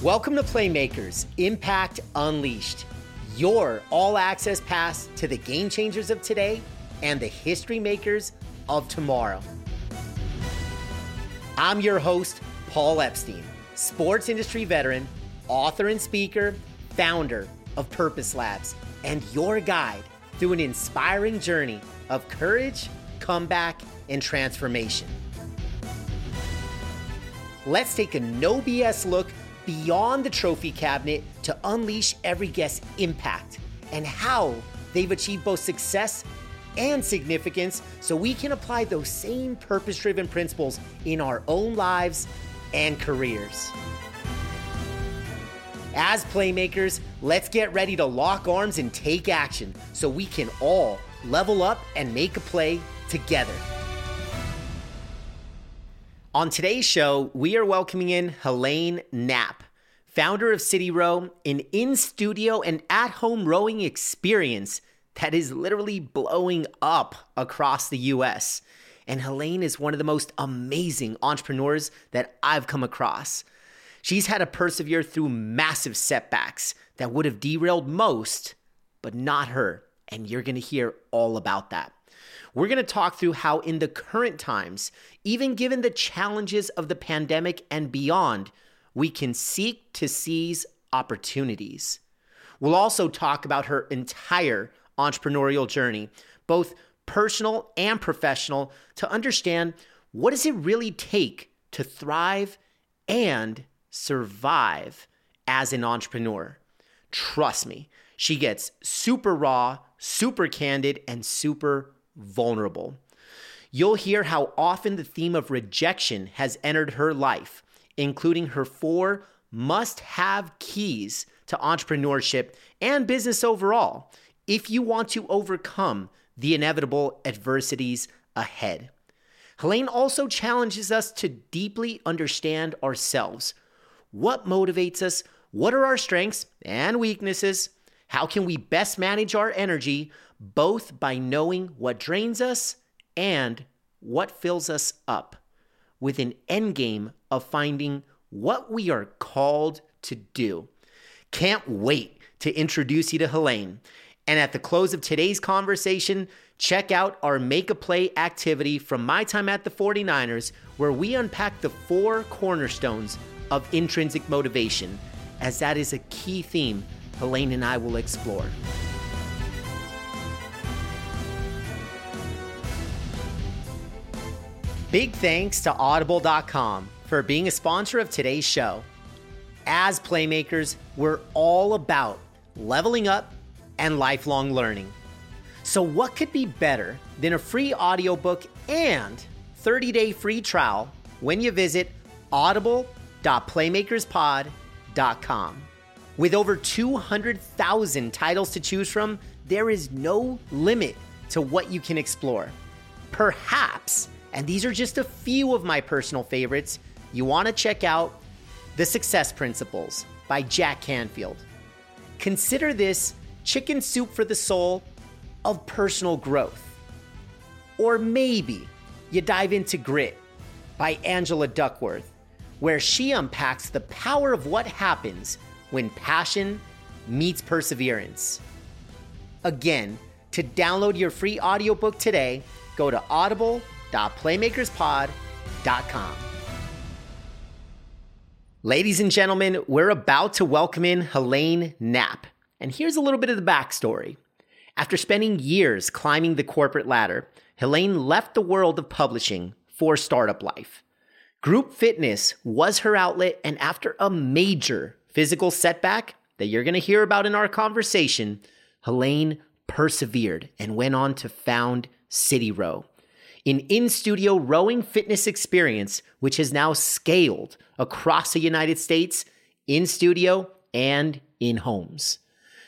Welcome to Playmakers Impact Unleashed, your all access pass to the game changers of today and the history makers of tomorrow. I'm your host, Paul Epstein, sports industry veteran, author and speaker, founder of Purpose Labs, and your guide through an inspiring journey of courage, comeback, and transformation. Let's take a no BS look beyond the trophy cabinet to unleash every guest's impact and how they've achieved both success and significance so we can apply those same purpose driven principles in our own lives and careers. As playmakers, let's get ready to lock arms and take action so we can all level up and make a play together. On today's show, we are welcoming in Helene Knapp, founder of City Row, an in studio and at home rowing experience that is literally blowing up across the US. And Helene is one of the most amazing entrepreneurs that I've come across. She's had to persevere through massive setbacks that would have derailed most, but not her. And you're gonna hear all about that. We're to talk through how, in the current times, even given the challenges of the pandemic and beyond, we can seek to seize opportunities. We'll also talk about her entire entrepreneurial journey, both personal and professional, to understand what does it really take to thrive and survive as an entrepreneur. Trust me, she gets super raw, super candid, and super vulnerable. You'll hear how often the theme of rejection has entered her life, including her four must have keys to entrepreneurship and business overall if you want to overcome the inevitable adversities ahead. Helene also challenges us to deeply understand ourselves. What motivates us? What are our strengths and weaknesses? How can we best manage our energy both by knowing what drains us and what fills us up, with an end game of finding what we are called to do. Can't wait to introduce you to Helene. And at the close of today's conversation, check out our Make a Play activity from my time at the 49ers, where we unpack the four cornerstones of intrinsic motivation, as that is a key theme Helene and I will explore. Big thanks to Audible.com for being a sponsor of today's show. As playmakers, we're all about leveling up and lifelong learning. So, what could be better than a free audiobook and 30 day free trial when you visit audible.playmakerspod.com? With over 200,000 titles to choose from, there is no limit to what you can explore. Perhaps and these are just a few of my personal favorites. You want to check out The Success Principles by Jack Canfield. Consider this chicken soup for the soul of personal growth. Or maybe you dive into Grit by Angela Duckworth, where she unpacks the power of what happens when passion meets perseverance. Again, to download your free audiobook today, go to Audible www.playmakerspod.com. Ladies and gentlemen, we're about to welcome in Helene Knapp. And here's a little bit of the backstory. After spending years climbing the corporate ladder, Helene left the world of publishing for startup life. Group fitness was her outlet, and after a major physical setback that you're going to hear about in our conversation, Helene persevered and went on to found City Row, an in studio rowing fitness experience, which has now scaled across the United States in studio and in homes.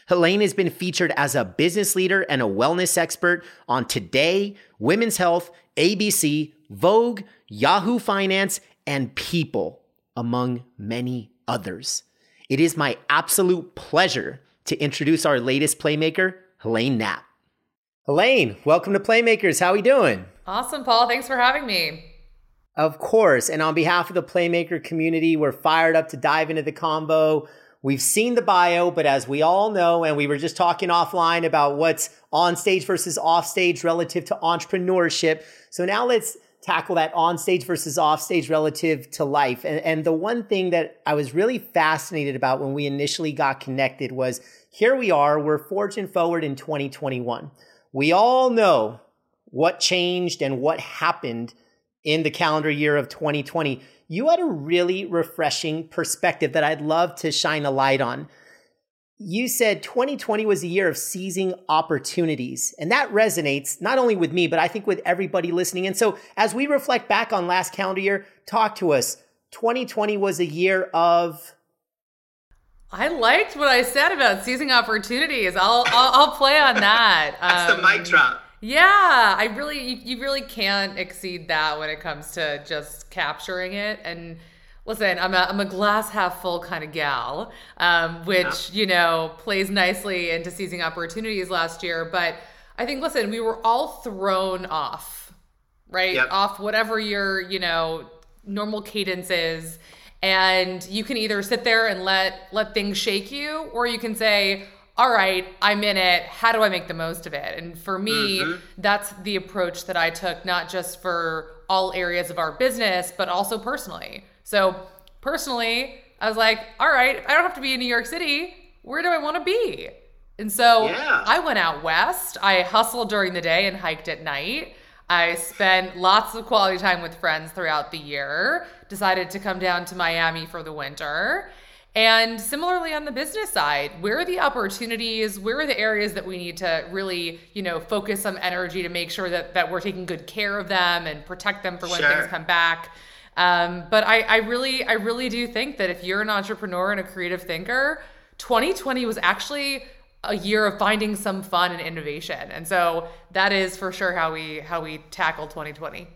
Helene has been featured as a business leader and a wellness expert on Today, Women's Health, ABC, Vogue, Yahoo Finance, and People, among many others. It is my absolute pleasure to introduce our latest playmaker, Helene Knapp. Helene, welcome to Playmakers. How are we doing? Awesome, Paul. Thanks for having me. Of course. And on behalf of the Playmaker community, we're fired up to dive into the combo. We've seen the bio, but as we all know, and we were just talking offline about what's on stage versus off stage relative to entrepreneurship. So now let's tackle that on stage versus off stage relative to life. And, and the one thing that I was really fascinated about when we initially got connected was here we are, we're forging forward in 2021. We all know what changed and what happened in the calendar year of 2020, you had a really refreshing perspective that I'd love to shine a light on. You said 2020 was a year of seizing opportunities. And that resonates not only with me, but I think with everybody listening. And so as we reflect back on last calendar year, talk to us. 2020 was a year of I liked what I said about seizing opportunities. I'll I'll, I'll play on that. That's um, the mic drop. Yeah, I really, you, you really can't exceed that when it comes to just capturing it. And listen, I'm a, I'm a glass half full kind of gal, um, which, yeah. you know, plays nicely into seizing opportunities last year. But I think, listen, we were all thrown off, right? Yep. Off whatever your, you know, normal cadence is. And you can either sit there and let let things shake you, or you can say, all right, I'm in it. How do I make the most of it? And for me, mm-hmm. that's the approach that I took, not just for all areas of our business, but also personally. So, personally, I was like, all right, I don't have to be in New York City. Where do I want to be? And so yeah. I went out west. I hustled during the day and hiked at night. I spent lots of quality time with friends throughout the year. Decided to come down to Miami for the winter. And similarly on the business side, where are the opportunities? Where are the areas that we need to really, you know, focus some energy to make sure that that we're taking good care of them and protect them for when sure. things come back? Um, but I, I really, I really do think that if you're an entrepreneur and a creative thinker, 2020 was actually a year of finding some fun and innovation. And so that is for sure how we how we tackle 2020.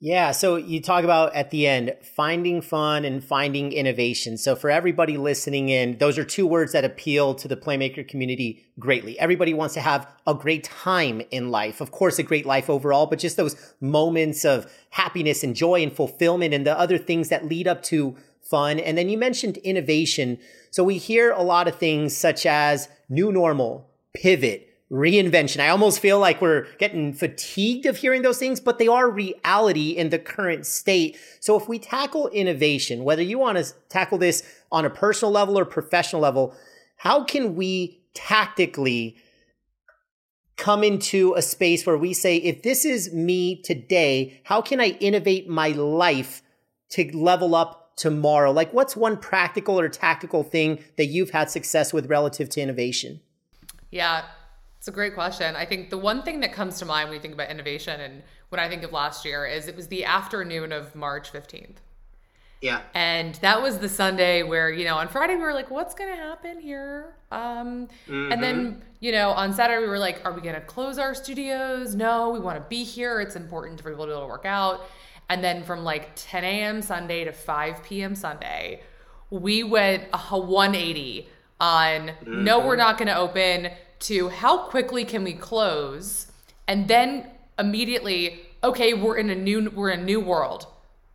Yeah. So you talk about at the end finding fun and finding innovation. So for everybody listening in, those are two words that appeal to the playmaker community greatly. Everybody wants to have a great time in life. Of course, a great life overall, but just those moments of happiness and joy and fulfillment and the other things that lead up to fun. And then you mentioned innovation. So we hear a lot of things such as new normal, pivot, reinvention. I almost feel like we're getting fatigued of hearing those things, but they are reality in the current state. So if we tackle innovation, whether you want to tackle this on a personal level or professional level, how can we tactically come into a space where we say, if this is me today, how can I innovate my life to level up tomorrow? Like, what's one practical or tactical thing that you've had success with relative to innovation? Yeah, it's a great question. I think the one thing that comes to mind when you think about innovation and when I think of last year is it was the afternoon of March 15th. Yeah. And that was the Sunday where, you know, on Friday we were like, what's going to happen here? Um, mm-hmm. And then, mm-hmm. you know, on Saturday we were like, are we going to close our studios? No, we want to be here. It's important for people to be able to work out. And then from like 10 a.m. Sunday to 5 p.m. Sunday, we went a 180 on mm-hmm. no, we're not going to open to how quickly can we close and then immediately okay we're in a new we're in a new world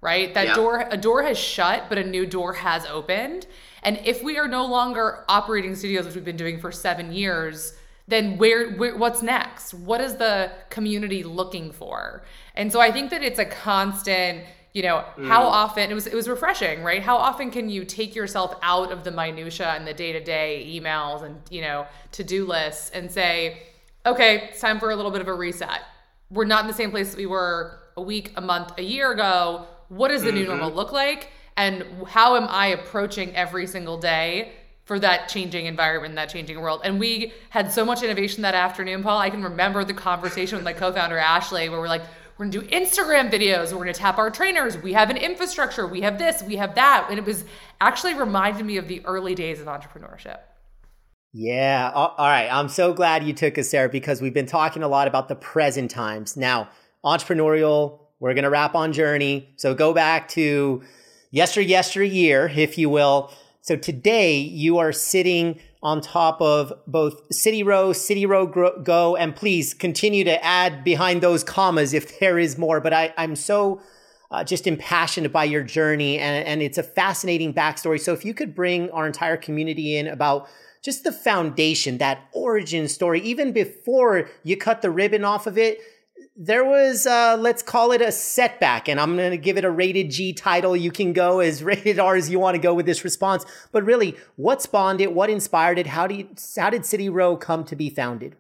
right? That yeah. door a door has shut but a new door has opened. And if we are no longer operating studios which we've been doing for 7 years then where, where what's next? What is the community looking for? And so i think that it's a constant you know mm. how often it was it was refreshing right how often can you take yourself out of the minutia and the day-to-day emails and you know to-do lists and say okay it's time for a little bit of a reset we're not in the same place that we were a week a month a year ago what does the mm-hmm. new normal look like and how am i approaching every single day for that changing environment, that changing world. And we had so much innovation that afternoon, Paul. I can remember the conversation with my co-founder Ashley, where we're like, we're gonna do Instagram videos. We're gonna tap our trainers. We have an infrastructure. We have this. We have that. And it was actually reminded me of the early days of entrepreneurship. Yeah. All right. I'm so glad you took us there because we've been talking a lot about the present times. Now, entrepreneurial, we're going to wrap on journey. So go back to yester, yesteryear, if you will. So today you are sitting on top of both City Row, City Row Go, and please continue to add behind those commas if there is more. But I, I'm so uh, just impassioned by your journey, and, and it's a fascinating backstory. So, if you could bring our entire community in about just the foundation, that origin story, even before you cut the ribbon off of it, there was uh, let's call it a setback and i'm going to give it a rated g title you can go as rated r as you want to go with this response but really what spawned it what inspired it how do you, how did city row come to be founded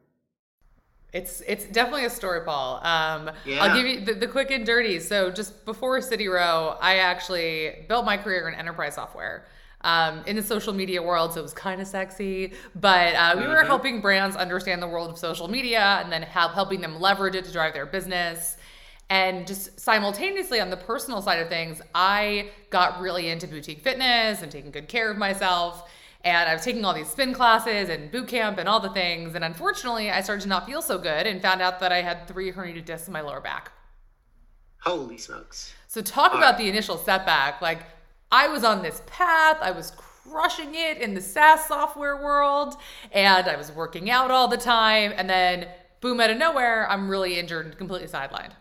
it's it's definitely a story, Paul. Um, yeah. I'll give you the, the, quick and dirty. So just before City Row, I actually built my career in enterprise software. Um, in the social media world, so it was kind of sexy. But uh, we mm-hmm. were helping brands understand the world of social media and then help, helping them leverage it to drive their business. And just simultaneously on the personal side of things, I got really into boutique fitness and taking good care of myself. And I was taking all these spin classes and boot camp and all the things. And unfortunately, I started to not feel so good and found out that I had three herniated discs in my lower back. Holy smokes. So, talk all about right. the initial setback. Like, I was on this path, I was crushing it in the SaaS software world, and I was working out all the time. And then, boom, out of nowhere, I'm really injured and completely sidelined.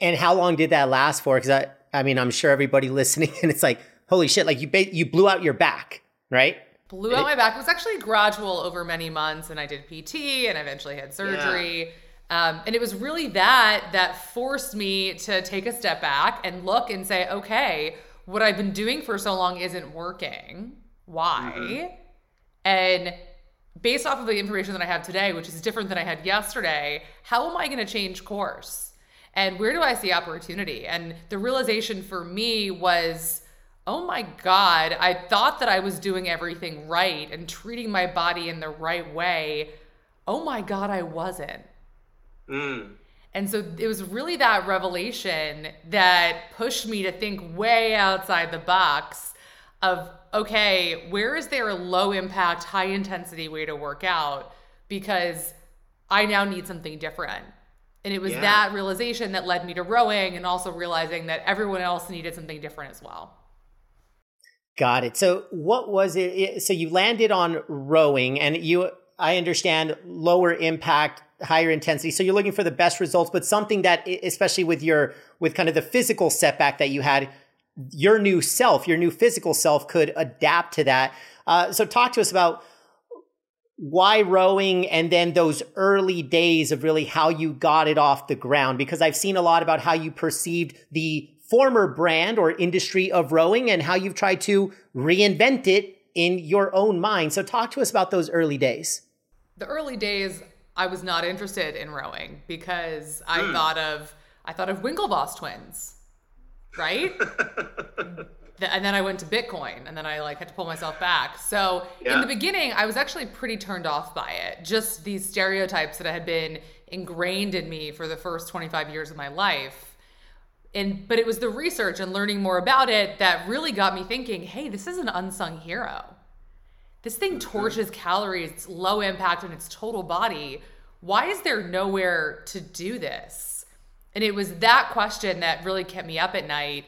And how long did that last for? Because I, I mean, I'm sure everybody listening, and it's like, holy shit, like you ba- you blew out your back, right? Blew out my back. It was actually gradual over many months, and I did PT and eventually had surgery. Yeah. Um, and it was really that that forced me to take a step back and look and say, okay, what I've been doing for so long isn't working. Why? Mm-hmm. And based off of the information that I have today, which is different than I had yesterday, how am I going to change course? And where do I see opportunity? And the realization for me was oh my God, I thought that I was doing everything right and treating my body in the right way. Oh my God, I wasn't. Mm. And so it was really that revelation that pushed me to think way outside the box of, okay, where is there a low impact, high intensity way to work out? Because I now need something different. And it was yeah. that realization that led me to rowing and also realizing that everyone else needed something different as well. Got it. So what was it? So you landed on rowing and you, I understand lower impact, higher intensity. So you're looking for the best results, but something that, especially with your, with kind of the physical setback that you had, your new self, your new physical self could adapt to that. Uh, so talk to us about why rowing and then those early days of really how you got it off the ground because I've seen a lot about how you perceived the former brand or industry of rowing and how you've tried to reinvent it in your own mind. So, talk to us about those early days. The early days, I was not interested in rowing because I mm. thought of I thought of Winklevoss twins, right? and then I went to Bitcoin, and then I like had to pull myself back. So yeah. in the beginning, I was actually pretty turned off by it. Just these stereotypes that had been ingrained in me for the first 25 years of my life and but it was the research and learning more about it that really got me thinking hey this is an unsung hero this thing torches calories it's low impact on its total body why is there nowhere to do this? And it was that question that really kept me up at night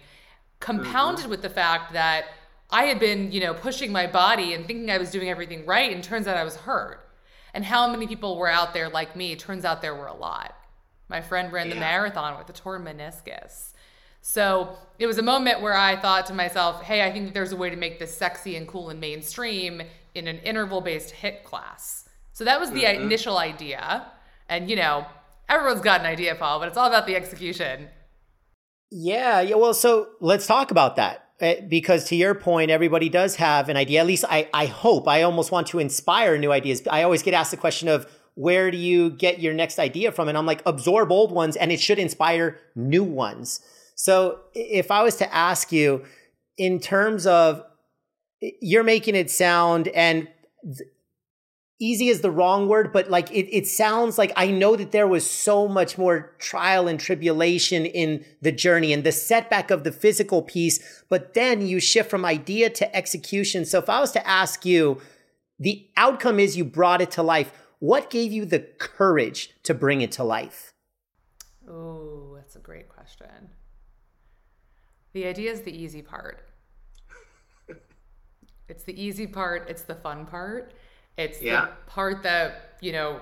compounded mm-hmm. with the fact that i had been you know pushing my body and thinking i was doing everything right and turns out i was hurt. And how many people were out there like me? Turns out there were a lot. My friend ran the marathon with a torn meniscus. So it was a moment where I thought to myself, hey, I think there's a way to make this sexy and cool and mainstream in an interval based HIIT class. So that was the mm-hmm. initial idea. And, you know, everyone's got an idea, Paul, but it's all about the execution. Yeah. Yeah. Well, so let's talk about that. Eh, because to your point, everybody does have an idea. At least I, I hope. I almost want to inspire new ideas. I always get asked the question of, where do you get your next idea from? And I'm like, absorb old ones and it should inspire new ones. So if I was to ask you in terms of you're making it sound and easy is the wrong word, but like it, it sounds like I know that there was so much more trial and tribulation in the journey and the setback of the physical piece, but then you shift from idea to execution. So if I was to ask you, the outcome is you brought it to life. What gave you the courage to bring it to life? Oh, that's a great question. The idea is the easy part. it's the easy part, it's the fun part. It's yeah. the part that, you know,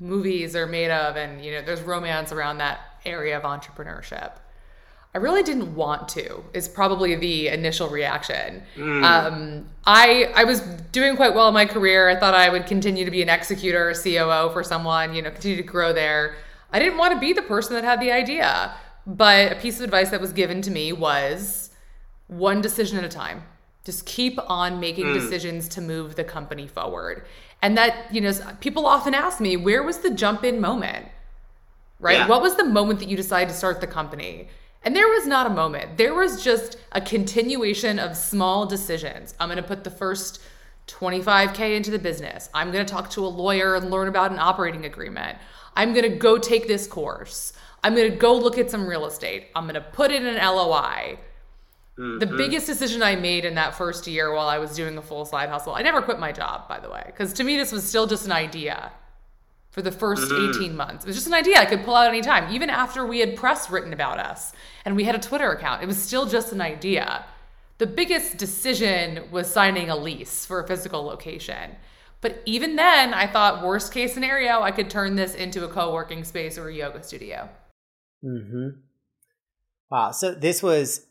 movies are made of and, you know, there's romance around that area of entrepreneurship. I really didn't want to. Is probably the initial reaction. Mm. Um, I I was doing quite well in my career. I thought I would continue to be an executor, a COO for someone. You know, continue to grow there. I didn't want to be the person that had the idea. But a piece of advice that was given to me was one decision at a time. Just keep on making mm. decisions to move the company forward. And that, you know, people often ask me, where was the jump in moment? Right? Yeah. What was the moment that you decided to start the company? And there was not a moment. There was just a continuation of small decisions. I'm going to put the first 25K into the business. I'm going to talk to a lawyer and learn about an operating agreement. I'm going to go take this course. I'm going to go look at some real estate. I'm going to put it in an LOI. Mm-hmm. The biggest decision I made in that first year while I was doing a full side hustle, I never quit my job, by the way, because to me, this was still just an idea for the 1st mm-hmm. 18 months. It was just an idea I could pull out anytime, even after we had press written about us and we had a Twitter account. It was still just an idea. The biggest decision was signing a lease for a physical location. But even then, I thought, worst case scenario, I could turn this into a co working space or a yoga studio. Mm hmm. Wow. So this was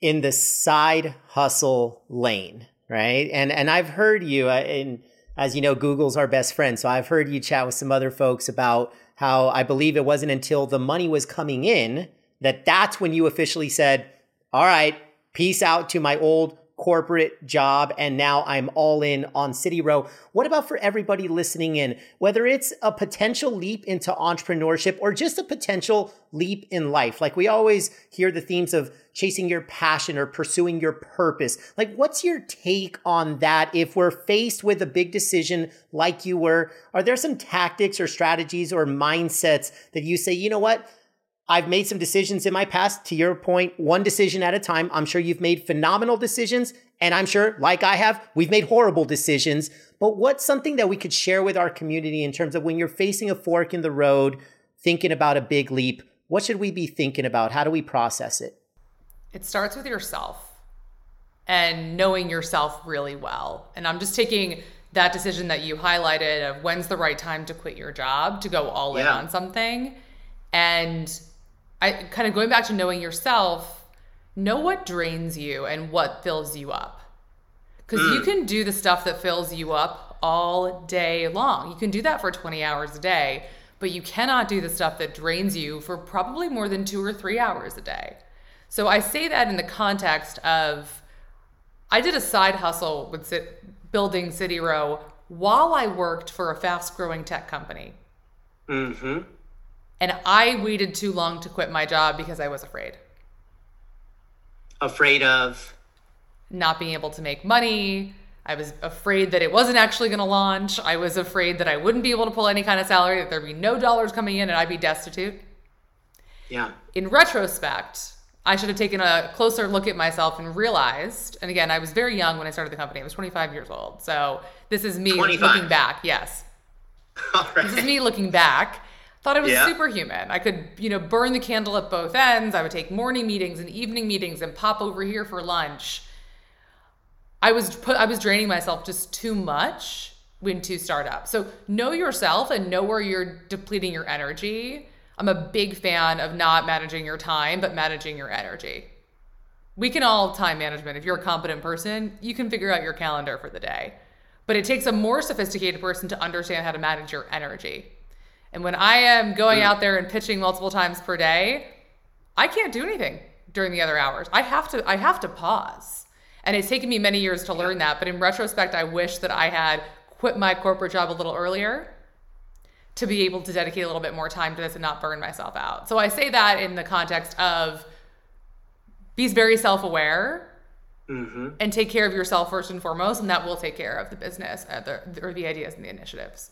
in the side hustle lane, right? And and I've heard you, uh, as you know, Google's our best friend. So I've heard you chat with some other folks about how I believe it wasn't until the money was coming in that that's when you officially said, "All right, peace out to my old corporate job and now I'm all in on City Row. What about for everybody listening in, whether it's a potential leap into entrepreneurship or just a potential leap in life? Like we always hear the themes of chasing your passion or pursuing your purpose. Like what's your take on that if we're faced with a big decision like you were? Are there some tactics or strategies or mindsets that you say, "You know what? I've made some decisions in my past, to your point, one decision at a time. I'm sure you've made phenomenal decisions. And I'm sure, like I have, we've made horrible decisions. But what's something that we could share with our community in terms of when you're facing a fork in the road, thinking about a big leap? What should we be thinking about? How do we process it? It starts with yourself and knowing yourself really well. And I'm just taking that decision that you highlighted of when's the right time to quit your job to go all in on something. And I kind of going back to knowing yourself, know what drains you and what fills you up. Because mm. you can do the stuff that fills you up all day long. You can do that for 20 hours a day, but you cannot do the stuff that drains you for probably more than two or three hours a day. So I say that in the context of I did a side hustle with building City Row while I worked for a fast growing tech company. Mm-hmm. And I waited too long to quit my job because I was afraid. Afraid of? Not being able to make money. I was afraid that it wasn't actually going to launch. I was afraid that I wouldn't be able to pull any kind of salary, that there'd be no dollars coming in and I'd be destitute. Yeah. In retrospect, I should have taken a closer look at myself and realized, and again, I was very young when I started the company. I was 25 years old. So this is me 25. looking back. Yes. All right. This is me looking back thought I was yeah. superhuman. I could, you know, burn the candle at both ends. I would take morning meetings and evening meetings and pop over here for lunch. I was put I was draining myself just too much when to start up. So know yourself and know where you're depleting your energy. I'm a big fan of not managing your time, but managing your energy. We can all time management. If you're a competent person, you can figure out your calendar for the day. But it takes a more sophisticated person to understand how to manage your energy. And when I am going out there and pitching multiple times per day, I can't do anything during the other hours. I have to I have to pause. And it's taken me many years to learn that, but in retrospect I wish that I had quit my corporate job a little earlier to be able to dedicate a little bit more time to this and not burn myself out. So I say that in the context of be very self-aware mm-hmm. and take care of yourself first and foremost, and that will take care of the business or uh, the, or the ideas and the initiatives.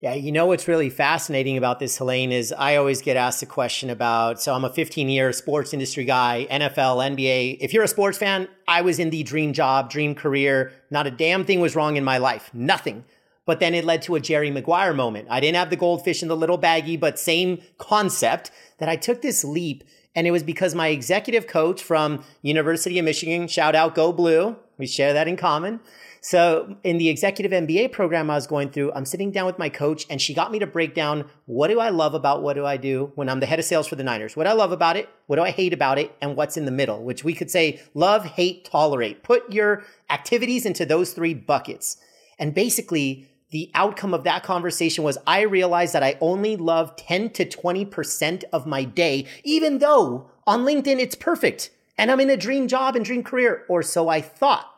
Yeah, you know what's really fascinating about this, Helene, is I always get asked a question about. So I'm a 15 year sports industry guy, NFL, NBA. If you're a sports fan, I was in the dream job, dream career. Not a damn thing was wrong in my life. Nothing. But then it led to a Jerry Maguire moment. I didn't have the goldfish in the little baggie, but same concept that I took this leap. And it was because my executive coach from University of Michigan, shout out Go Blue, we share that in common So, in the executive MBA program I was going through, I'm sitting down with my coach, and she got me to break down what do I love about what do I do when I'm the head of sales for the Niners? What I love about it, what do I hate about it, and what's in the middle, which we could say love, hate, tolerate. Put your activities into those three buckets. And basically, the outcome of that conversation was I realized that I only love 10 to 20% of my day, even though on LinkedIn it's perfect and I'm in a dream job and dream career, or so I thought.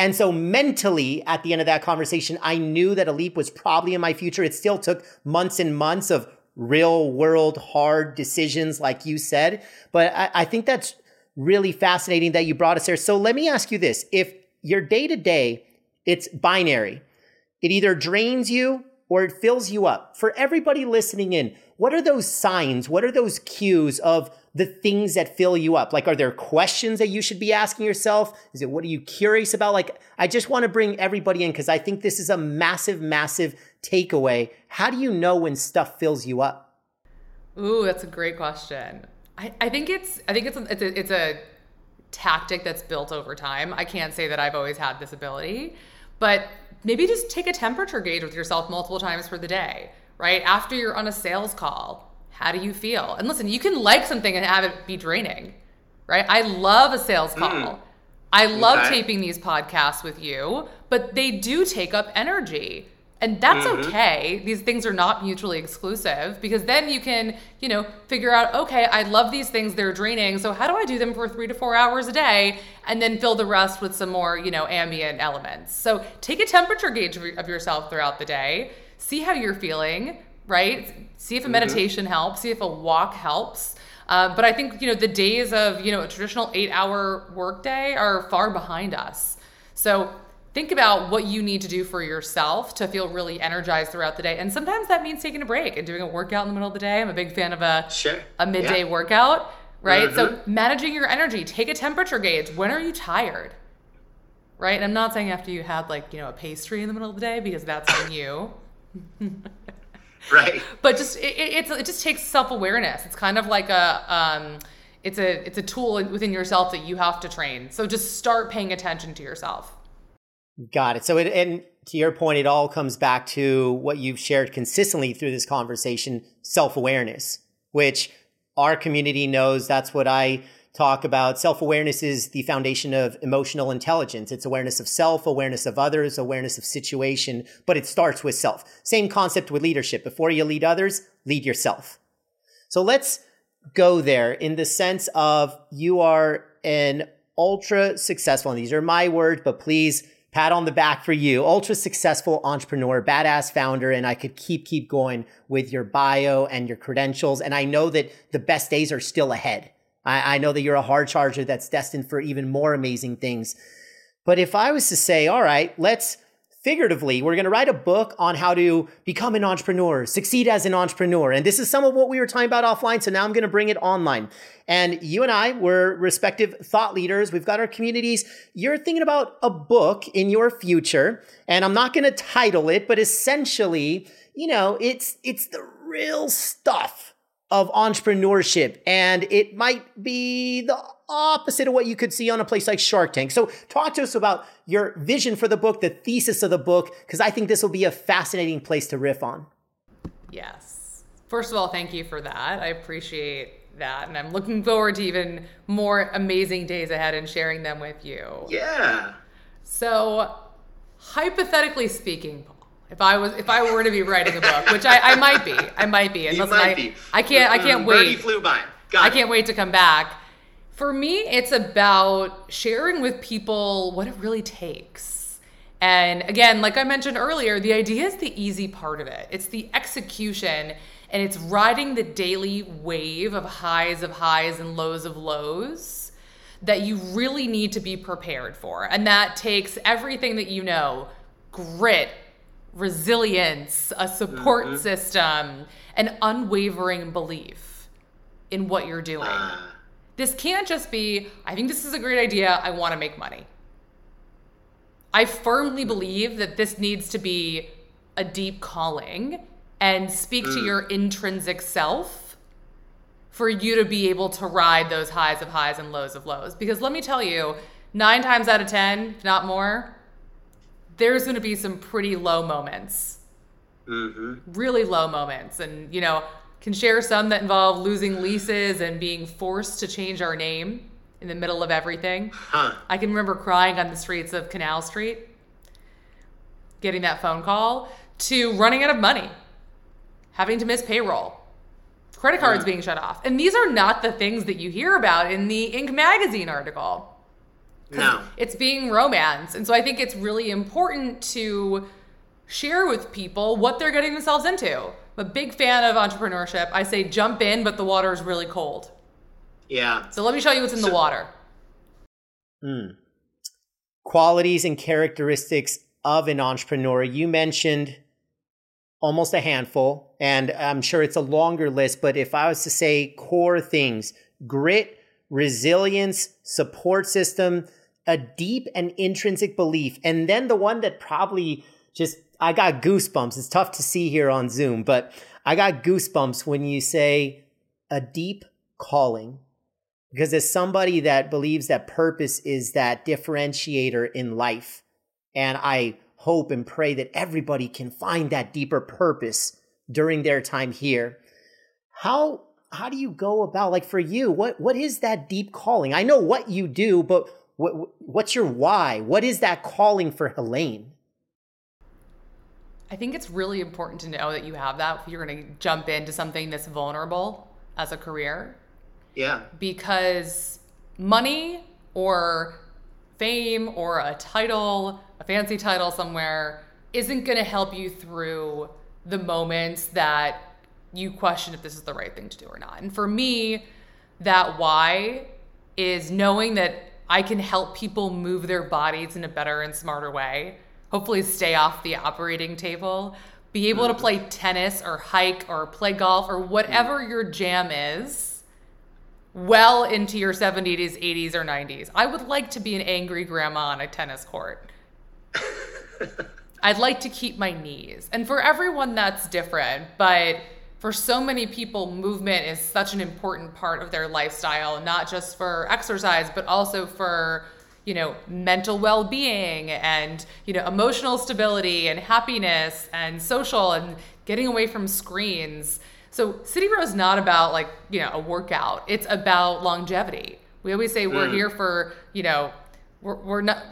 And so mentally, at the end of that conversation, I knew that a leap was probably in my future. It still took months and months of real world hard decisions, like you said. But I, I think that's really fascinating that you brought us there. So let me ask you this if your day to day, it's binary, it either drains you or it fills you up. For everybody listening in, what are those signs? What are those cues of the things that fill you up? Like, are there questions that you should be asking yourself? Is it what are you curious about? Like, I just want to bring everybody in because I think this is a massive, massive takeaway. How do you know when stuff fills you up? Ooh, that's a great question. I, I think it's I think it's a, it's a, it's a tactic that's built over time. I can't say that I've always had this ability, but maybe just take a temperature gauge with yourself multiple times for the day, right? After you're on a sales call, how do you feel? And listen, you can like something and have it be draining, right? I love a sales call. Mm. I love okay. taping these podcasts with you, but they do take up energy. And that's mm-hmm. okay. These things are not mutually exclusive because then you can, you know, figure out, okay, I love these things, they're draining. So how do I do them for three to four hours a day and then fill the rest with some more, you know, ambient elements? So take a temperature gauge of yourself throughout the day, see how you're feeling, right? See if a mm-hmm. meditation mm-hmm. helps, see if a walk helps. Uh, but I think you know the days of you know a traditional eight-hour workday are far behind us. So think about what you need to do for yourself to feel really energized throughout the day. And sometimes that means taking a break and doing a workout in the middle of the day. I'm a big fan of a sure. a midday yeah. workout, right? Mm-hmm. So managing your energy, take a temperature gauge. When are you tired? Right? And I'm not saying after you had like, you know, a pastry in the middle of the day because that's on you. right. But just it, it, it just takes self-awareness. It's kind of like a um, it's a it's a tool within yourself that you have to train. So just start paying attention to yourself. Got it. So it and to your point it all comes back to what you've shared consistently through this conversation self-awareness which our community knows. That's what i talk about self awareness is the foundation of emotional intelligence. It's awareness of self, awareness of others, awareness of situation, but it starts with self. Same concept with leadership. Before you lead others, lead yourself. So let's go there in the sense of you are an ultra successful, and these are my words, but please pat on the back for you. Ultra successful entrepreneur, badass founder, and I could keep keep going with your bio and your credentials. And I know that the best days are still ahead. I, I know that you're a hard charger that's destined for even more amazing things. But if I was to say, all right, let's figuratively, we're going to write a book on how to become an entrepreneur, succeed as an entrepreneur. And this is some of what we were talking about offline. So now I'm going to bring it online. And you and I were respective thought leaders. We've got our communities. You're thinking about a book in your future. And I'm not going to title it, but essentially, you know, it's, it's the real stuff of entrepreneurship. And it might be the opposite of what you could see on a place like Shark Tank. So, talk to us about your vision for the book, the thesis of the book, because I think this will be a fascinating place to riff on. Yes. First of all, thank you for that. I appreciate that. And I'm looking forward to even more amazing days ahead and sharing them with you. Yeah. So, hypothetically speaking, if I was, if I were to be writing a book, which I, I might be, I might be. Unless might I, be. I can't, I uh, can't wait. Birdie flew by. Got I it. can't wait to come back. For me, it's about sharing with people what it really takes. And again, like I mentioned earlier, the idea is the easy part of it. It's the execution and it's riding the daily wave of highs of highs and lows of lows that you really need to be prepared for. And that takes everything that you know grit, resilience, a support mm-hmm. system, an unwavering belief in what you're doing. Uh. This can't just be, I think this is a great idea, I want to make money. I firmly believe that this needs to be a deep calling and speak mm. to your intrinsic self for you to be able to ride those highs of highs and lows of lows. Because let me tell you, nine times out of 10, if not more, there's going to be some pretty low moments. Mm-hmm. Really low moments. And, you know, can share some that involve losing leases and being forced to change our name in the middle of everything. Huh. I can remember crying on the streets of Canal Street, getting that phone call, to running out of money, having to miss payroll, credit cards being shut off. And these are not the things that you hear about in the Inc. magazine article. No. It's being romance. And so I think it's really important to share with people what they're getting themselves into. I'm a big fan of entrepreneurship. I say jump in, but the water is really cold. Yeah. So let me show you what's in the So- water. Hmm. Qualities and characteristics of an entrepreneur. You mentioned almost a handful, and I'm sure it's a longer list, but if I was to say core things grit, resilience, support system, a deep and intrinsic belief, and then the one that probably just I got goosebumps. It's tough to see here on Zoom, but I got goosebumps when you say a deep calling. Because as somebody that believes that purpose is that differentiator in life, and I hope and pray that everybody can find that deeper purpose during their time here. How how do you go about like for you what what is that deep calling? I know what you do, but what what's your why? What is that calling for Helene? I think it's really important to know that you have that if you're going to jump into something that's vulnerable as a career Yeah. because money or fame or a title, a fancy title somewhere, isn't going to help you through the moments that you question if this is the right thing to do or not. And for me, that why is knowing that I can help people move their bodies in a better and smarter way, hopefully stay off the operating table, be able to mm. play tennis or hike or play golf or whatever mm. your jam is well into your 70s, 80s, or 90s. I would like to be an angry grandma on a tennis court. I'd like to keep my knees. And for everyone, that's different. But for so many people, movement is such an important part of their lifestyle, not just for exercise, but also for you know mental well-being and you know emotional stability and happiness and social and getting away from screens. So city row is not about like you know a workout. It's about longevity. We always say we're mm. here for you know we're, we're not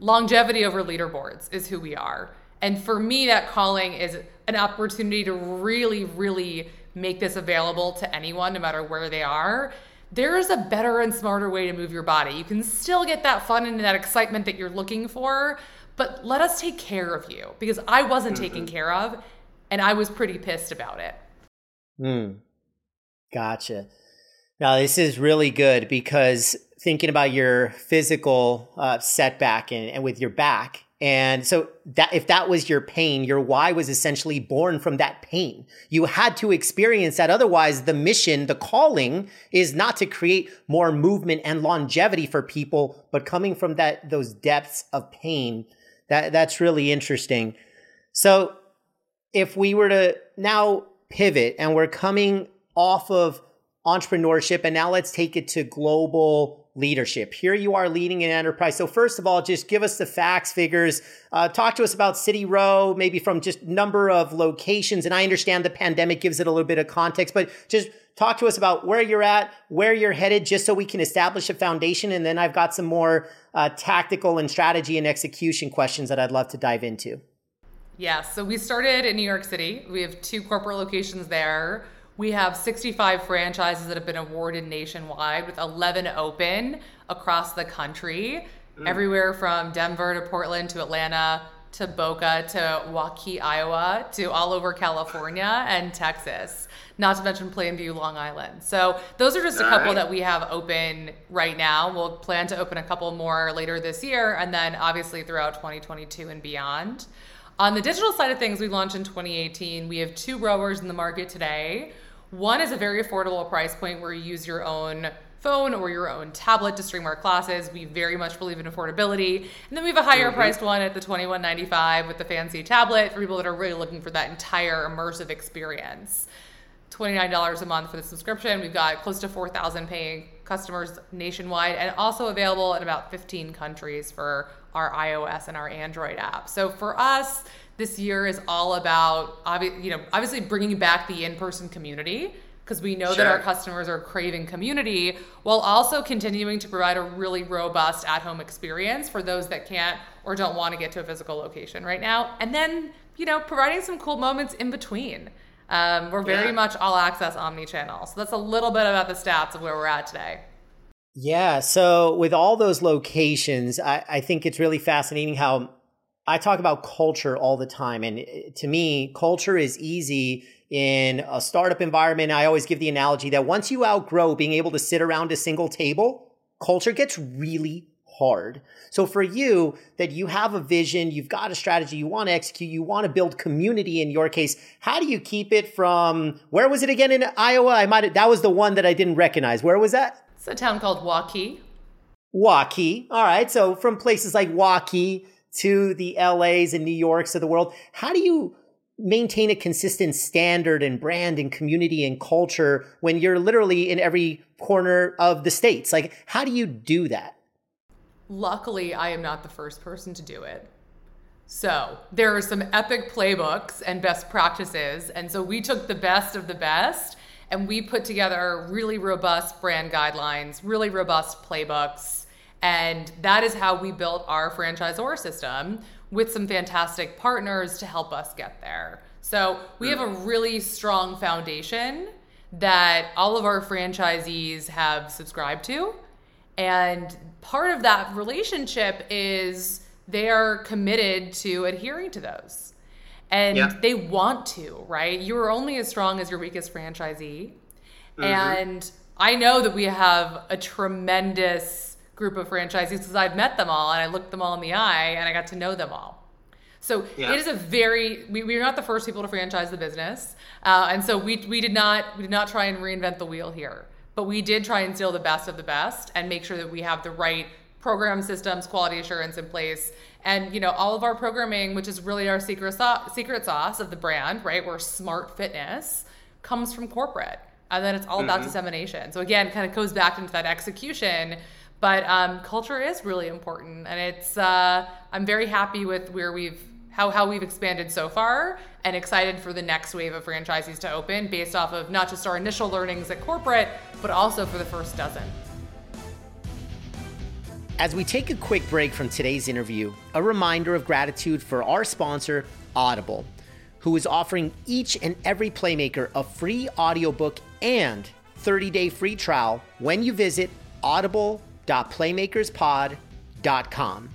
longevity over leaderboards is who we are. And for me that calling is an opportunity to really really make this available to anyone no matter where they are there is a better and smarter way to move your body you can still get that fun and that excitement that you're looking for but let us take care of you because i wasn't taken care of and i was pretty pissed about it Hmm. Gotcha. Now this is really good because thinking about your physical uh, setback and, and with your back, and so that if that was your pain, your why was essentially born from that pain. You had to experience that. Otherwise, the mission, the calling, is not to create more movement and longevity for people, but coming from that those depths of pain. That that's really interesting. So if we were to now pivot and we're coming off of entrepreneurship and now let's take it to global leadership. Here you are leading an enterprise. So first of all, just give us the facts, figures. Uh, talk to us about City Row, maybe from just number of locations. And I understand the pandemic gives it a little bit of context, but just talk to us about where you're at, where you're headed, just so we can establish a foundation. And then I've got some more uh, tactical and strategy and execution questions that I'd love to dive into. Yeah, so we started in New York City. We have two corporate locations there. We have 65 franchises that have been awarded nationwide, with 11 open across the country, mm. everywhere from Denver to Portland to Atlanta to Boca to Waukee, Iowa to all over California and Texas, not to mention Plainview, Long Island. So those are just a couple Alright. that we have open right now. We'll plan to open a couple more later this year and then obviously throughout 2022 and beyond. On the digital side of things, we launched in 2018. We have two rowers in the market today. One is a very affordable price point where you use your own phone or your own tablet to stream our classes. We very much believe in affordability. And then we have a higher mm-hmm. priced one at the $21.95 with the fancy tablet for people that are really looking for that entire immersive experience. $29 a month for the subscription. We've got close to 4,000 paying customers nationwide and also available in about 15 countries for our iOS and our Android app. So for us, this year is all about obvi- you know obviously bringing back the in-person community because we know Sure. that our customers are craving community while also continuing to provide a really robust at-home experience for those that can't or don't want to get to a physical location right now and then you know providing some cool moments in between um, we're very Yeah. much all access omni-channel so that's a little bit about the stats of where we're at today Yeah. So with all those locations, I, I think it's really fascinating how I talk about culture all the time. And uh, to me, culture is easy in a startup environment. I always give the analogy that once you outgrow being able to sit around a single table, culture gets really hard. So for you, that you have a vision, you've got a strategy, you want to execute, you want to build community in your case, how do you keep it from where was it again in Iowa? I might that was the one that I didn't recognize. Where was that? it's a town called Waukee Waukee. All right. So from places like Waukee to the LAs and New Yorks of the world, how do you maintain a consistent standard and brand and community and culture when you're literally in every corner of the states? Like, how do you do that? Luckily, I am not the first person to do it. So there are some epic playbooks and best practices. And so we took the best of the best and we put together really robust brand guidelines, really robust playbooks. And that is how we built our franchisor system with some fantastic partners to help us get there. So we have a really strong foundation that all of our franchisees have subscribed to. And part of that relationship is they are committed to adhering to those. And Yeah. they want to, right? You are only as strong as your weakest franchisee. Mm-hmm. And I know that we have a tremendous group of franchisees because I've met them all and I looked them all in the eye and I got to know them all. So Yeah. it is a very we, we are not the first people to franchise the business, uh, and so we we did not we did not try and reinvent the wheel here, but we did try and steal the best of the best and make sure that we have the right program systems, quality assurance in place, and you know all of our programming, which is really our secret sauce, secret sauce of the brand, right? We're smart fitness comes from corporate, and then it's all about dissemination. So again, kind of goes back into that execution. But um, culture is really important, and it's. Uh, I'm very happy with where we've how how we've expanded so far, and excited for the next wave of franchisees to open based off of not just our initial learnings at corporate, but also for the first dozen. As we take a quick break from today's interview, a reminder of gratitude for our sponsor, Audible, who is offering each and every playmaker a free audiobook and 30-day free trial when you visit audible.playmakerspod.com.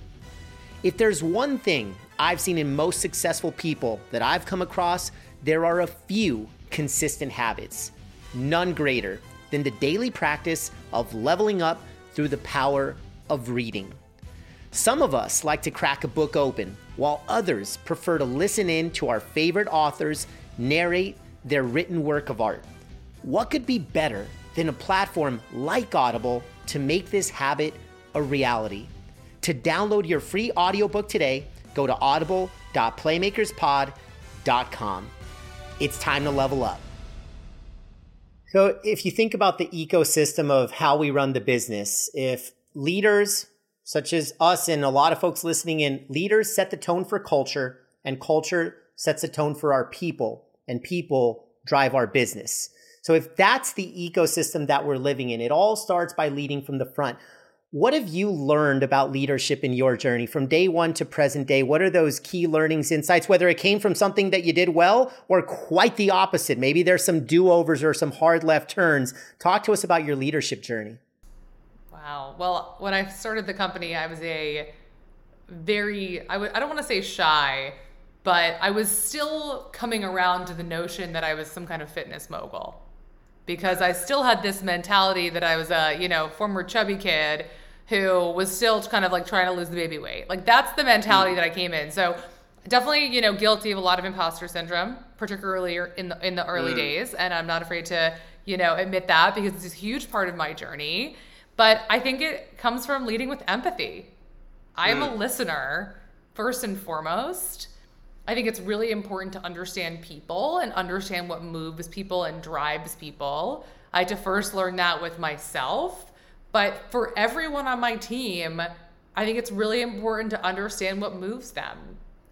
If there's one thing I've seen in most successful people that I've come across, there are a few consistent habits, none greater than the daily practice of leveling up through the power of reading. Some of us like to crack a book open, while others prefer to listen in to our favorite authors narrate their written work of art. What could be better than a platform like Audible to make this habit a reality? To download your free audiobook today, go to audible.playmakerspod.com. It's time to level up. So, if you think about the ecosystem of how we run the business, if leaders such as us and a lot of folks listening in, leaders set the tone for culture, and culture sets the tone for our people, and people drive our business. So, if that's the ecosystem that we're living in, it all starts by leading from the front. What have you learned about leadership in your journey from day one to present day? What are those key learnings, insights, whether it came from something that you did well or quite the opposite? Maybe there's some do overs or some hard left turns. Talk to us about your leadership journey. Wow. Well, when I started the company, I was a very I don't want to say shy, but I was still coming around to the notion that I was some kind of fitness mogul. Because I still had this mentality that I was a, you know, former chubby kid who was still kind of like trying to lose the baby weight. Like that's the mentality that I came in. So definitely, you know, guilty of a lot of imposter syndrome, particularly er, in the in the early mm. days, and I'm not afraid to, you know, admit that because it's a huge part of my journey. But I think it comes from leading with empathy. I am a mm. listener first and foremost. I think it's really important to understand people and understand what moves people and drives people. I had to first learn that with myself. But for everyone on my team, I think it's really important to understand what moves them.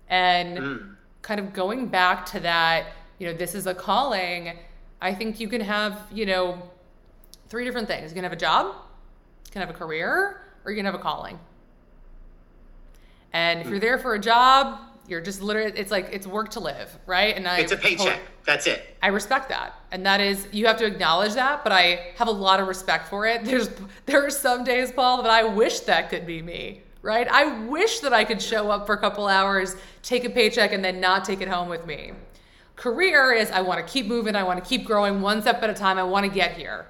And mm. kind of going back to that, you know, this is a calling. I think you can have, you know, three different things. You can have a job, you can have a career, or you can have a calling. And if you're there for a job, you're just literally it's like it's work to live, right? And I It's a paycheck. That's it. I respect that. And that is you have to acknowledge that, but I have a lot of respect for it. There's there are some days, Paul, that I wish that could be me. Right? I wish that I could show up for a couple hours, take a paycheck, and then not take it home with me. Career is I want to keep moving, I want to keep growing one step at a time, I want to get here.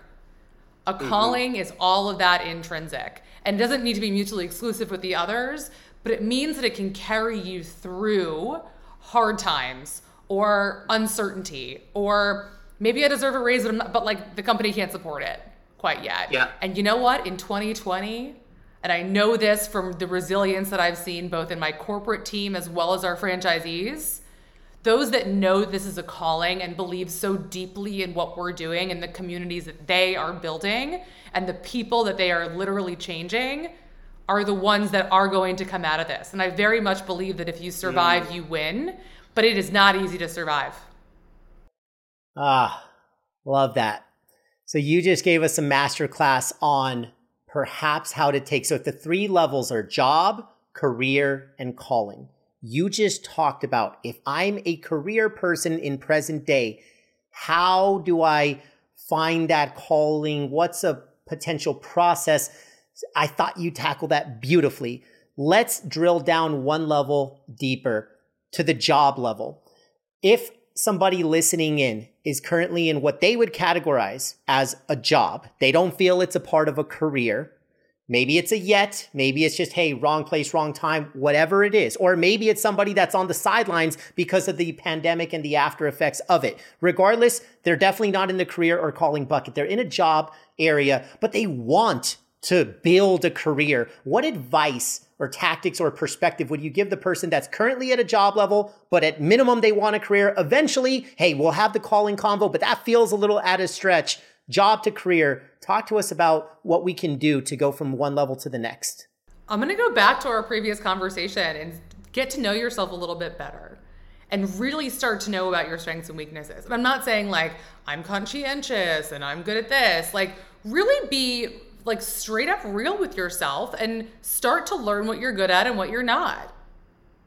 A mm-hmm. calling mm-hmm. is all of that intrinsic. And it doesn't need to be mutually exclusive with the others, but it means that it can carry you through hard times or uncertainty or maybe I deserve a raise, but, not, but like the company can't support it quite yet. Yeah. And you know what? In 2020, and I know this from the resilience that I've seen both in my corporate team as well as our franchisees. Those that know this is a calling and believe so deeply in what we're doing and the communities that they are building and the people that they are literally changing are the ones that are going to come out of this. And I very much believe that if you survive, mm. you win, but it is not easy to survive. Ah, love that. So you just gave us a masterclass on perhaps how to take. So if the three levels are job, career, and calling, you just talked about if I'm a career person in present day, how do I find that calling? What's a potential process? I thought you tackled that beautifully. Let's drill down one level deeper to the job level. If somebody listening in is currently in what they would categorize as a job, they don't feel it's a part of a career. Maybe it's a yet, maybe it's just, hey, wrong place, wrong time, whatever it is. Or maybe it's somebody that's on the sidelines because of the pandemic and the after effects of it. Regardless, they're definitely not in the career or calling bucket. They're in a job area, but they want to build a career, what advice or tactics or perspective would you give the person that's currently at a job level, but at minimum they want a career? Eventually, hey, we'll have the calling convo, but that feels a little at a stretch. Job to career. Talk to us about what we can do to go from one level to the next. I'm going to go back to our previous conversation and get to know yourself a little bit better and really start to know about your strengths and weaknesses. I'm not saying like I'm conscientious and I'm good at this. Like really be like straight up real with yourself and start to learn what you're good at and what you're not.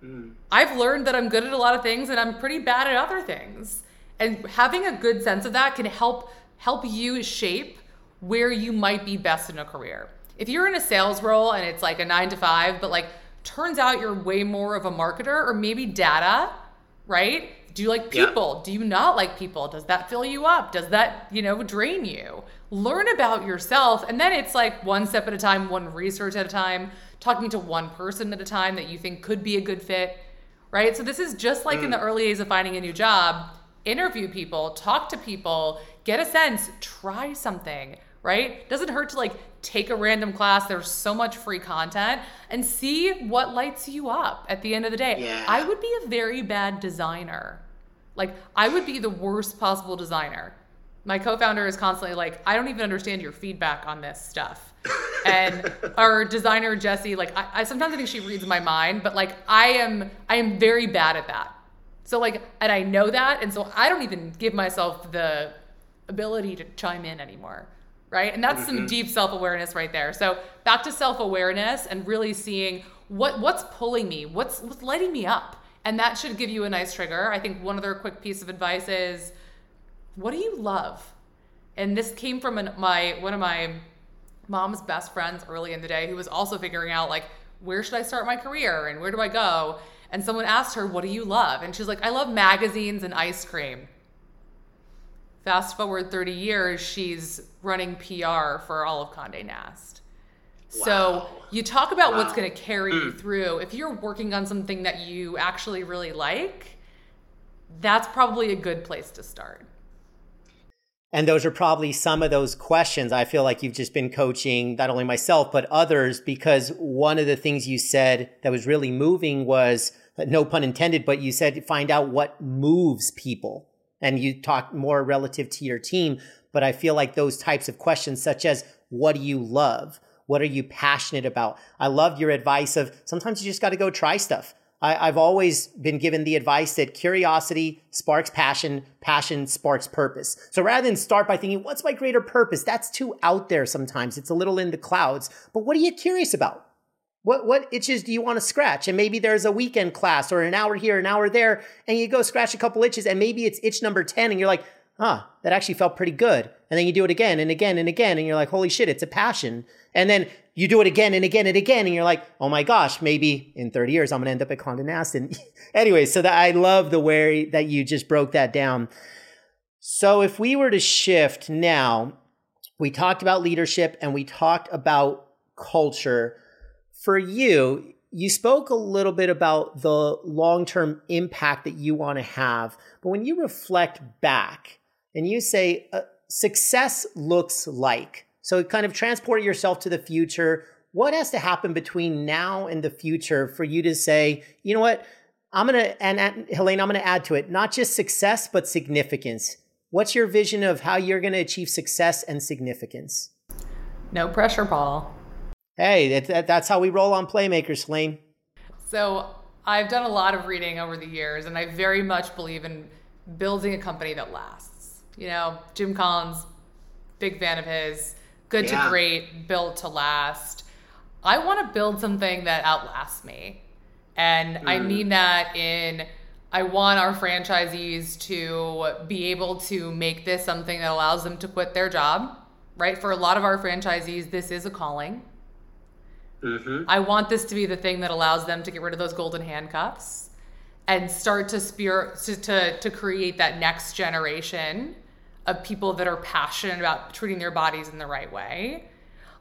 Mm. I've learned that I'm good at a lot of things and I'm pretty bad at other things. And having a good sense of that can help help you shape where you might be best in a career. If you're in a sales role and it's like a 9 to 5, but like turns out you're way more of a marketer or maybe data, right? Do you like people? Yeah. Do you not like people? Does that fill you up? Does that, you know, drain you? Learn about yourself. And then it's like one step at a time, one research at a time, talking to one person at a time that you think could be a good fit, right? So this is just like mm. in the mm. early days of finding a new job. Interview people, talk to people, get a sense, try something, right? Doesn't hurt to like take a random class. There's so much free content and see what lights you up at the end of the day. Yeah. I would be a very bad designer. Like, I would be the worst possible designer. My co founder is constantly like, I don't even understand your feedback on this stuff. and our designer Jesse, like, I, I sometimes I think she reads my mind, but like, I am, I am very bad at that. So like, and I know that, and so I don't even give myself the ability to chime in anymore right? And that's mm-hmm. some deep self-awareness right there. So back to self-awareness and really seeing what what's pulling me, what's what's lighting me up. And that should give you a nice trigger. I think one other quick piece of advice is what do you love? And this came from an, my one of my mom's best friends early in the day who was also figuring out like where should I start my career and where do I go? And someone asked her, "What do you love?" And she's like, "I love magazines and ice cream." Fast forward 30 years, she's running PR for all of Condé Nast. Wow. So you talk about wow. what's going to carry you mm. through. If you're working on something that you actually really like, that's probably a good place to start. And those are probably some of those questions. I feel like you've just been coaching not only myself, but others, because one of the things you said that was really moving was no pun intended, but you said find out what moves people and you talked more relative to your team. But I feel like those types of questions, such as what do you love? What are you passionate about? I love your advice of sometimes you just got to go try stuff. I, have always been given the advice that curiosity sparks passion, passion sparks purpose. So rather than start by thinking, what's my greater purpose? That's too out there sometimes. It's a little in the clouds. But what are you curious about? What what itches do you want to scratch? And maybe there's a weekend class or an hour here, an hour there, and you go scratch a couple itches, and maybe it's itch number 10, and you're like, huh, that actually felt pretty good. And then you do it again and again and again, and you're like, holy shit, it's a passion. And then you do it again and again and again, and you're like, oh my gosh, maybe in 30 years I'm gonna end up at Condé Nast. And anyway, so that I love the way that you just broke that down. So if we were to shift now, we talked about leadership and we talked about culture for you, you spoke a little bit about the long term impact that you want to have. But when you reflect back and you say, uh, success looks like, so kind of transport yourself to the future, what has to happen between now and the future for you to say, you know what? I'm going to, and, and Helene, I'm going to add to it, not just success, but significance. What's your vision of how you're going to achieve success and significance? No pressure, Paul. Hey, that, that's how we roll on Playmakers, Helene. So I've done a lot of reading over the years, and I very much believe in building a company that lasts. You know, Jim Collins, big fan of his, good yeah. to great, built to last. I want to build something that outlasts me. And mm. I mean that in I want our franchisees to be able to make this something that allows them to quit their job, right? For a lot of our franchisees, this is a calling. Mm-hmm. I want this to be the thing that allows them to get rid of those golden handcuffs and start to spear to, to, to create that next generation of people that are passionate about treating their bodies in the right way.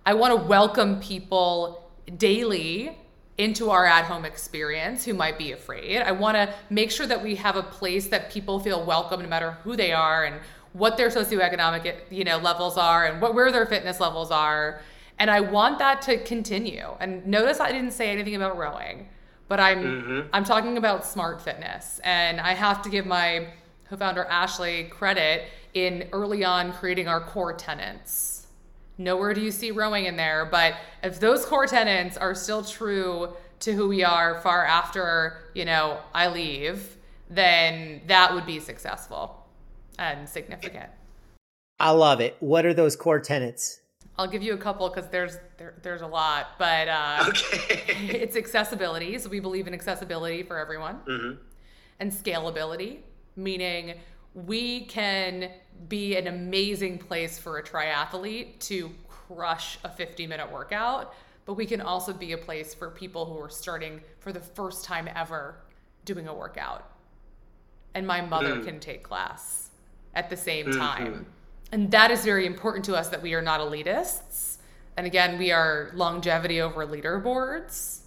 I want to welcome people daily into our at home experience who might be afraid. I want to make sure that we have a place that people feel welcome no matter who they are and what their socioeconomic you know levels are and what where their fitness levels are and I want that to continue. And notice I didn't say anything about rowing, but I'm mm-hmm. I'm talking about smart fitness. And I have to give my co-founder Ashley credit in early on creating our core tenants. Nowhere do you see rowing in there, but if those core tenants are still true to who we are far after, you know, I leave, then that would be successful and significant. I love it. What are those core tenants? I'll give you a couple because there's there, there's a lot, but uh, okay. it's accessibility. So we believe in accessibility for everyone, mm-hmm. and scalability, meaning we can be an amazing place for a triathlete to crush a 50 minute workout, but we can also be a place for people who are starting for the first time ever doing a workout. And my mother mm. can take class at the same mm-hmm. time and that is very important to us that we are not elitists. And again, we are longevity over leaderboards.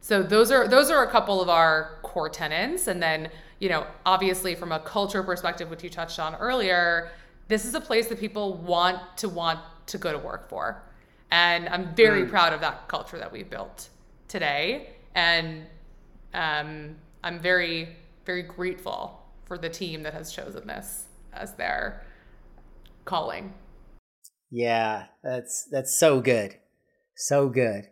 So those are those are a couple of our core tenants. And then, you know, obviously from a culture perspective, which you touched on earlier, this is a place that people want to want to go to work for. And I'm very mm. proud of that culture that we've built today. And um, I'm very, very grateful for the team that has chosen this as their calling. Yeah, that's that's so good. So good.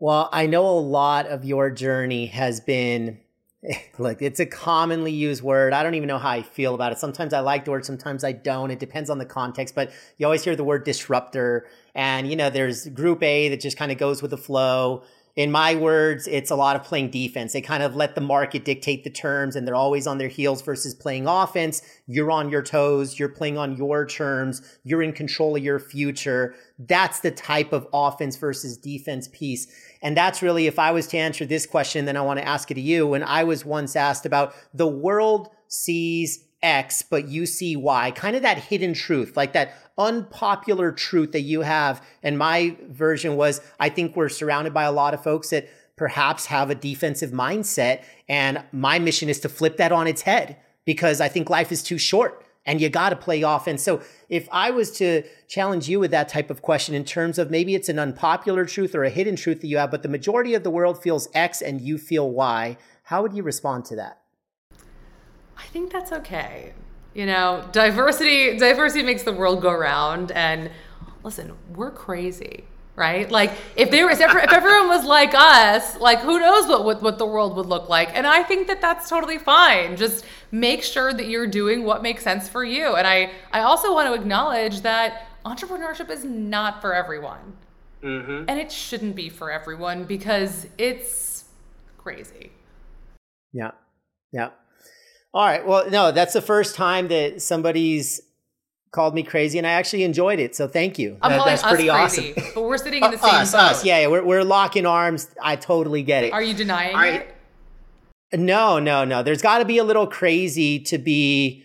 Well, I know a lot of your journey has been like it's a commonly used word. I don't even know how I feel about it. Sometimes I like the word, sometimes I don't. It depends on the context, but you always hear the word disruptor and you know there's group A that just kind of goes with the flow in my words, it's a lot of playing defense. They kind of let the market dictate the terms and they're always on their heels versus playing offense. You're on your toes. You're playing on your terms. You're in control of your future. That's the type of offense versus defense piece. And that's really, if I was to answer this question, then I want to ask it to you. When I was once asked about the world sees X, but you see Y, kind of that hidden truth, like that unpopular truth that you have. And my version was I think we're surrounded by a lot of folks that perhaps have a defensive mindset. And my mission is to flip that on its head because I think life is too short and you got to play offense. So if I was to challenge you with that type of question in terms of maybe it's an unpopular truth or a hidden truth that you have, but the majority of the world feels X and you feel Y, how would you respond to that? I think that's okay you know diversity diversity makes the world go round and listen we're crazy right? Like if there was ever, if everyone was like us, like who knows what, what what the world would look like? And I think that that's totally fine. Just make sure that you're doing what makes sense for you. And I I also want to acknowledge that entrepreneurship is not for everyone, mm-hmm. and it shouldn't be for everyone because it's crazy. Yeah, yeah. All right. Well, no, that's the first time that somebody's called me crazy, and I actually enjoyed it. So thank you. I'm that, that's pretty crazy, awesome. But we're sitting in the same us, boat. Us, yeah, we're we're locking arms. I totally get it. Are you denying Are it? No, no, no. There's got to be a little crazy to be.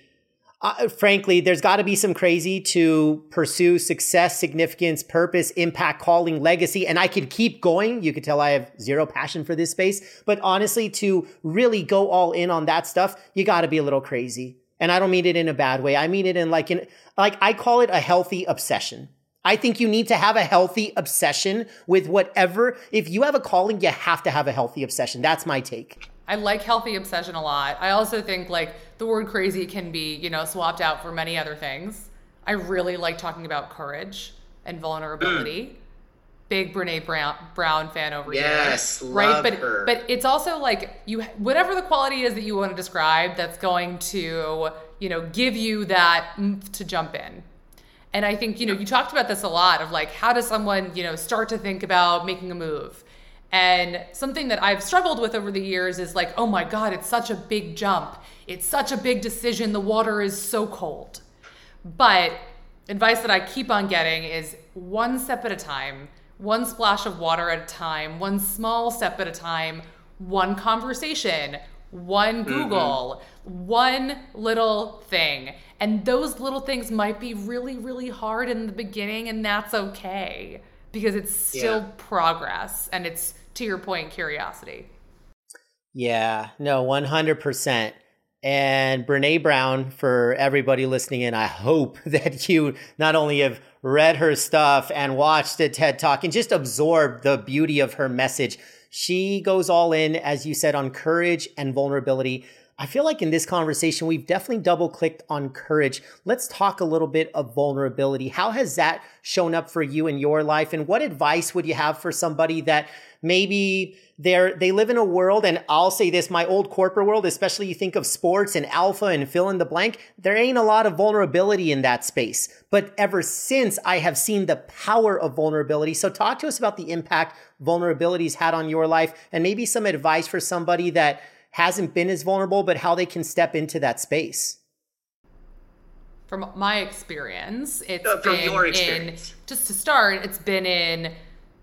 Uh, frankly, there's got to be some crazy to pursue success, significance, purpose, impact, calling, legacy. And I could keep going. You could tell I have zero passion for this space. But honestly, to really go all in on that stuff, you got to be a little crazy. And I don't mean it in a bad way. I mean it in like in like I call it a healthy obsession. I think you need to have a healthy obsession with whatever. If you have a calling, you have to have a healthy obsession. That's my take. I like healthy obsession a lot. I also think like the word crazy can be, you know, swapped out for many other things. I really like talking about courage and vulnerability. Mm big Brene Brown, Brown fan over yes, here. right? But her. but it's also like you whatever the quality is that you want to describe that's going to, you know, give you that to jump in. And I think, you know, you talked about this a lot of like how does someone, you know, start to think about making a move? And something that I've struggled with over the years is like, oh my God, it's such a big jump. It's such a big decision. The water is so cold. But advice that I keep on getting is one step at a time one splash of water at a time, one small step at a time, one conversation, one mm-hmm. Google, mm-hmm. one little thing. And those little things might be really, really hard in the beginning, and that's okay because it's still yeah. progress and it's, to your point, curiosity. Yeah, no, 100%. And Brene Brown, for everybody listening in, I hope that you not only have read her stuff and watched the TED Talk and just absorbed the beauty of her message. She goes all in, as you said, on courage and vulnerability. I feel like in this conversation, we've definitely double clicked on courage. Let's talk a little bit of vulnerability. How has that shown up for you in your life? And what advice would you have for somebody that maybe they're they live in a world and I'll say this my old corporate world especially you think of sports and alpha and fill in the blank there ain't a lot of vulnerability in that space but ever since I have seen the power of vulnerability so talk to us about the impact vulnerabilities had on your life and maybe some advice for somebody that hasn't been as vulnerable but how they can step into that space from my experience it's no, from been experience. in just to start it's been in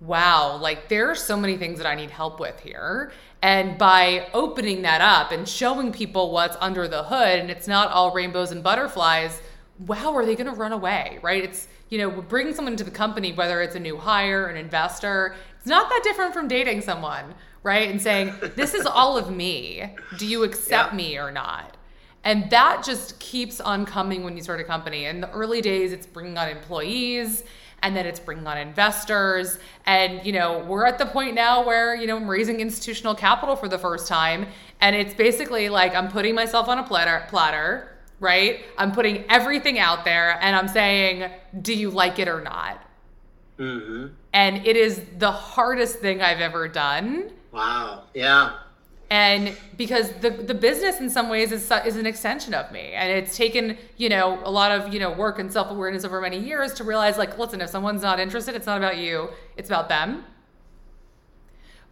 wow, like there are so many things that I need help with here. And by opening that up and showing people what's under the hood and it's not all rainbows and butterflies, wow, are they going to run away? Right? It's, you know, bringing someone into the company, whether it's a new hire, an investor, it's not that different from dating someone, right? And saying, this is all of me. Do you accept yeah. me or not? And that just keeps on coming when you start a company. In the early days, it's bringing on employees and then it's bringing on investors and you know we're at the point now where you know i'm raising institutional capital for the first time and it's basically like i'm putting myself on a platter platter right i'm putting everything out there and i'm saying do you like it or not mm-hmm. and it is the hardest thing i've ever done wow. Yeah. And because the the business in some ways is is an extension of me. And it's taken you know a lot of you know work and self-awareness over many years to realize like listen if someone's not interested it's not about you it's about them.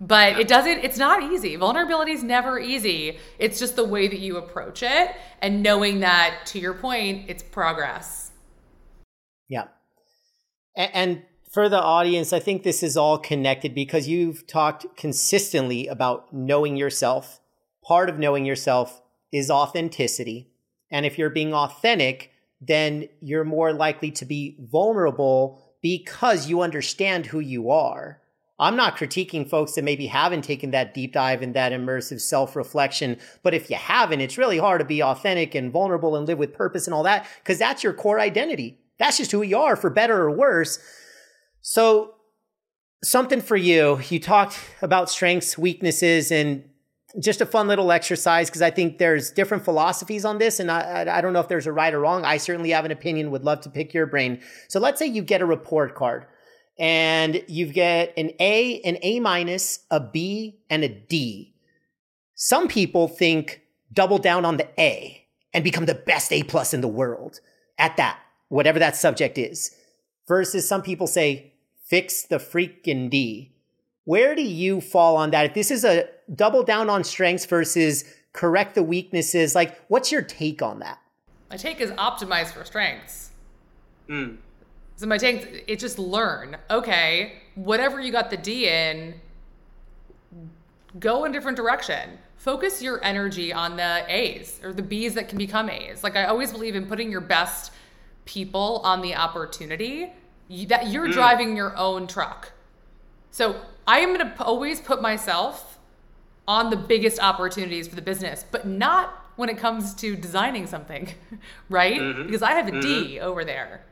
But it doesn't it's not easy. Vulnerability is never easy. It's just the way that you approach it and knowing that to your point it's progress. Yeah. And for the audience, I think this is all connected because you've talked consistently about knowing yourself. Part of knowing yourself is authenticity. And if you're being authentic, then you're more likely to be vulnerable because you understand who you are. I'm not critiquing folks that maybe haven't taken that deep dive and that immersive self reflection. But if you haven't, it's really hard to be authentic and vulnerable and live with purpose and all that because that's your core identity. That's just who you are for better or worse. So, something for you. You talked about strengths, weaknesses, and just a fun little exercise because I think there's different philosophies on this, and I, I don't know if there's a right or wrong. I certainly have an opinion. Would love to pick your brain. So let's say you get a report card, and you get an A, an A minus, a B, and a D. Some people think double down on the A and become the best A plus in the world at that, whatever that subject is. Versus some people say, fix the freaking D. Where do you fall on that? If this is a double down on strengths versus correct the weaknesses, like what's your take on that? My take is optimize for strengths. Mm. So my take, it's just learn. Okay, whatever you got the D in, go in different direction. Focus your energy on the A's or the B's that can become A's. Like I always believe in putting your best people on the opportunity that you're mm. driving your own truck. So I am going to always put myself on the biggest opportunities for the business, but not when it comes to designing something, right? Mm-hmm. Because I have a mm-hmm. D over there.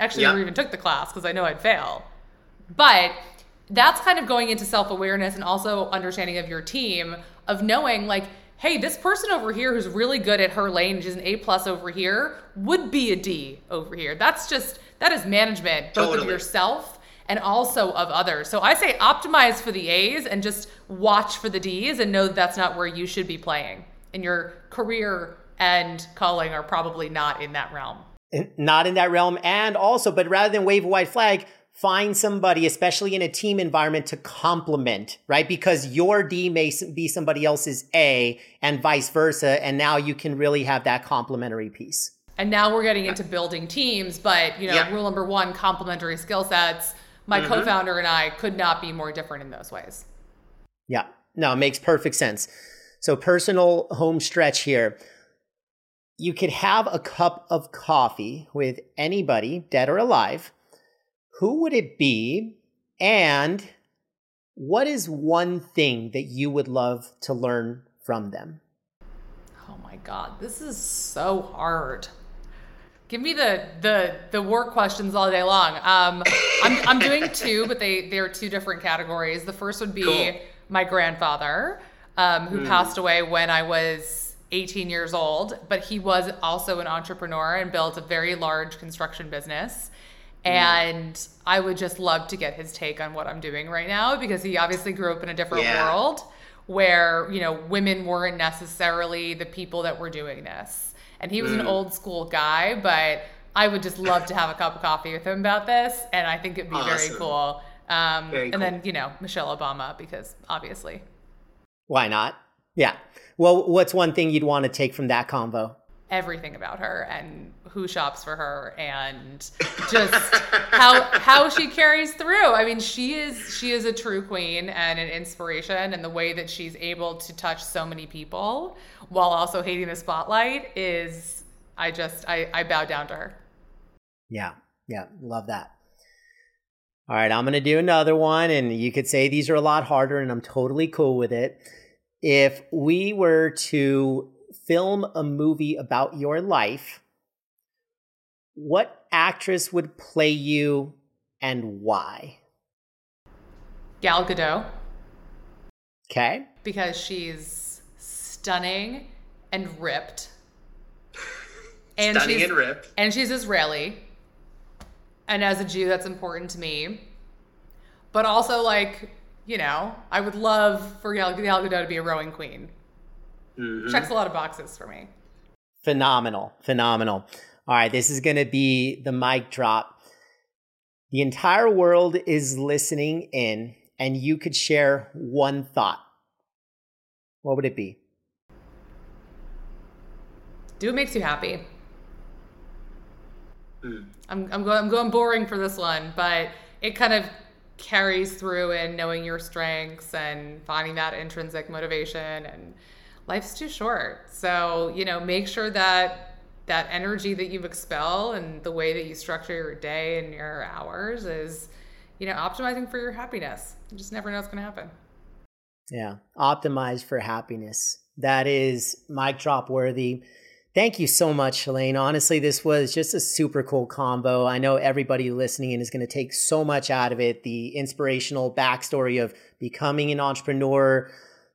Actually, yep. I never even took the class because I know I'd fail. But that's kind of going into self awareness and also understanding of your team of knowing like, hey, this person over here who's really good at her lane, she's an A plus over here, would be a D over here. That's just that is management, both totally. of yourself and also of others. So I say optimize for the A's and just watch for the D's and know that that's not where you should be playing. And your career and calling are probably not in that realm. Not in that realm. And also, but rather than wave a white flag, find somebody, especially in a team environment, to complement, right? Because your D may be somebody else's A and vice versa. And now you can really have that complementary piece. And now we're getting into building teams, but you know, yeah. rule number one, complementary skill sets my mm-hmm. co-founder and I could not be more different in those ways. Yeah, no, it makes perfect sense. So personal home stretch here. You could have a cup of coffee with anybody, dead or alive. Who would it be? And what is one thing that you would love to learn from them? Oh my God, this is so hard. Give me the the the work questions all day long. Um, I'm I'm doing two, but they they are two different categories. The first would be cool. my grandfather, um, who mm. passed away when I was 18 years old, but he was also an entrepreneur and built a very large construction business. Hmm. And I would just love to get his take on what I'm doing right now because he obviously grew up in a different yeah. world where, you know, women weren't necessarily the people that were doing this and he was mm. an old school guy, but I would just love to have a cup of coffee with him about this, and I think it'd be awesome. very cool. Um, very and then you know Michelle Obama because obviously. Why not? Yeah. Well, what's one thing you'd want to take from that combo? Everything about her and who shops for her and just how how she carries through. I mean, she is she is a true queen and an inspiration and the way that she's able to touch so many people while also hating the spotlight is I just I, I bow down to her. Yeah. Yeah. Love that. All right, I'm going to do another one and you could say these are a lot harder and I'm totally cool with it. If we were to film a movie about your life, what actress would play you and why? Gal Gadot. Okay. Because she's stunning and ripped. And stunning and ripped. And she's Israeli. And as a Jew, that's important to me. But also, like, you know, I would love for Gal, Gal Gadot to be a rowing queen. Mm-hmm. Checks a lot of boxes for me. Phenomenal. Phenomenal. All right, this is going to be the mic drop. The entire world is listening in, and you could share one thought. What would it be? Do what makes you happy. Mm. I'm, I'm, going, I'm going boring for this one, but it kind of carries through in knowing your strengths and finding that intrinsic motivation. And life's too short. So, you know, make sure that that energy that you expel and the way that you structure your day and your hours is, you know, optimizing for your happiness. You just never know what's going to happen. Yeah. Optimize for happiness. That is mic drop worthy. Thank you so much, Helene. Honestly, this was just a super cool combo. I know everybody listening in is going to take so much out of it. The inspirational backstory of becoming an entrepreneur,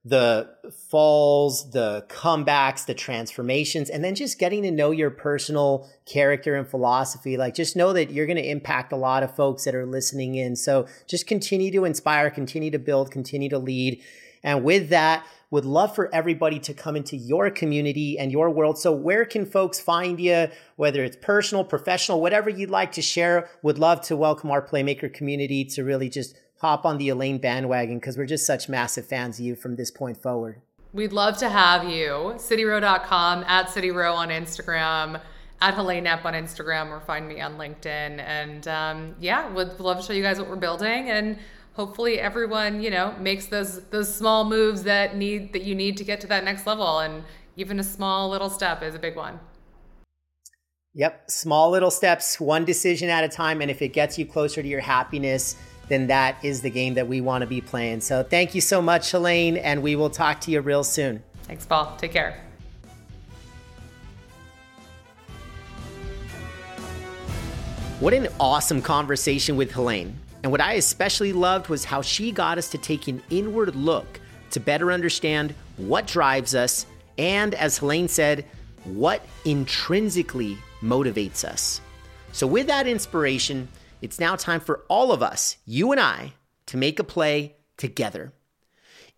the falls, the comebacks, the transformations, and then just getting to know your personal character and philosophy. Like, just know that you're going to impact a lot of folks that are listening in. So just continue to inspire, continue to build, continue to lead. And with that, would love for everybody to come into your community and your world. So where can folks find you, whether it's personal, professional, whatever you'd like to share? Would love to welcome our Playmaker community to really just hop on the Helene bandwagon because we're just such massive fans of you from this point forward. We'd love to have you. CityRow.com, at CityRow on Instagram, at Helene Knapp on Instagram, or find me on LinkedIn. And um, yeah, would love to show you guys what we're building. And hopefully everyone, you know, makes those those small moves that need that you need to get to that next level. And even a small little step is a big one. Yep. Small little steps, one decision at a time. And if it gets you closer to your happiness, then that is the game that we want to be playing. So thank you so much, Helene, and we will talk to you real soon. Thanks, Paul. Take care. What an awesome conversation with Helene. And what I especially loved was how she got us to take an inward look to better understand what drives us and, as Helene said, what intrinsically motivates us. So, with that inspiration, it's now time for all of us, you and I, to make a play together.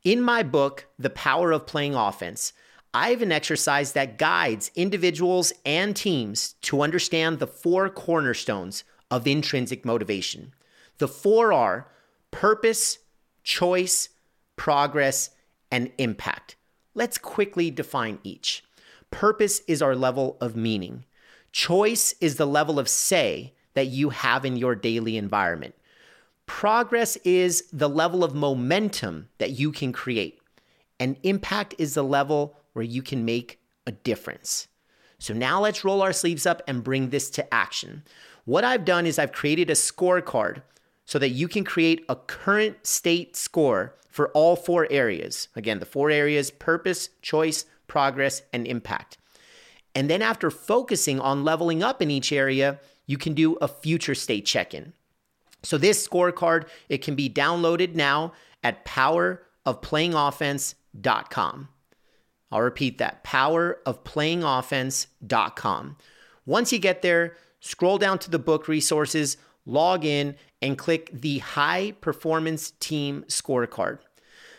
In my book, The Power of Playing Offense, I have an exercise that guides individuals and teams to understand the four cornerstones of intrinsic motivation. The four are purpose, choice, progress, and impact. Let's quickly define each. Purpose is our level of meaning. Choice is the level of say that you have in your daily environment. Progress is the level of momentum that you can create, and impact is the level where you can make a difference. So now let's roll our sleeves up and bring this to action. What I've done is I've created a scorecard so that you can create a current state score for all four areas. Again, the four areas purpose, choice, progress, and impact. And then after focusing on leveling up in each area, you can do a future state check-in. So this scorecard, it can be downloaded now at powerofplayingoffense.com. I'll repeat that, powerofplayingoffense.com. Once you get there, scroll down to the book resources, log in, and click the High Performance Team Scorecard.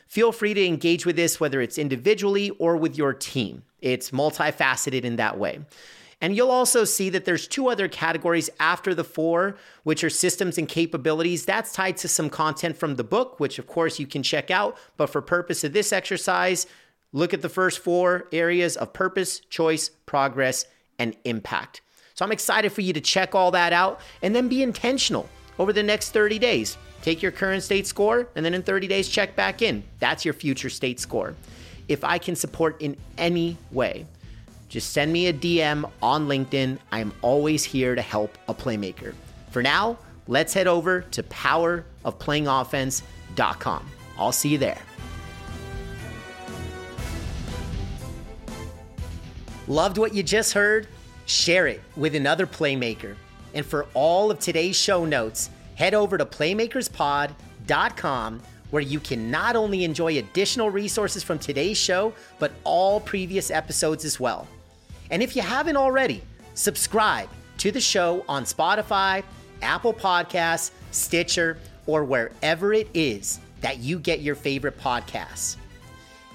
Feel free to engage with this, whether it's individually or with your team. It's multifaceted in that way. And you'll also see that there's two other categories after the four, which are systems and capabilities. That's tied to some content from the book, which of course you can check out. But for purpose of this exercise, look at the first four areas of purpose, choice, progress, and impact. So I'm excited for you to check all that out and then be intentional over the next 30 days. Take your current state score and then in 30 days check back in. That's your future state score. If I can support in any way, just send me a DM on LinkedIn. I am always here to help a playmaker. For now, let's head over to powerofplayingoffense.com. I'll see you there. Loved what you just heard? Share it with another playmaker. And for all of today's show notes, head over to playmakerspod.com where you can not only enjoy additional resources from today's show, but all previous episodes as well. And if you haven't already, subscribe to the show on Spotify, Apple Podcasts, Stitcher, or wherever it is that you get your favorite podcasts.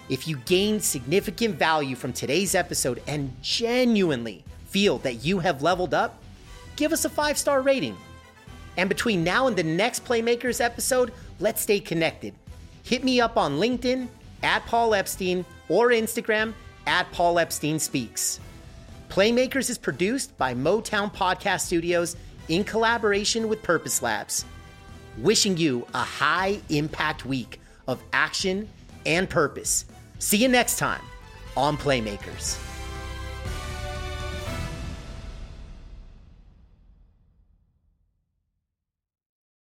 If you gained significant value from today's episode and genuinely feel that you have leveled up, give us a five star rating. And between now and the next Playmakers episode, let's stay connected. Hit me up on LinkedIn at Paul Epstein or Instagram at Paul Epstein Speaks. Playmakers is produced by Motown Podcast Studios in collaboration with Purpose Labs. Wishing you a high impact week of action and purpose. See you next time on Playmakers.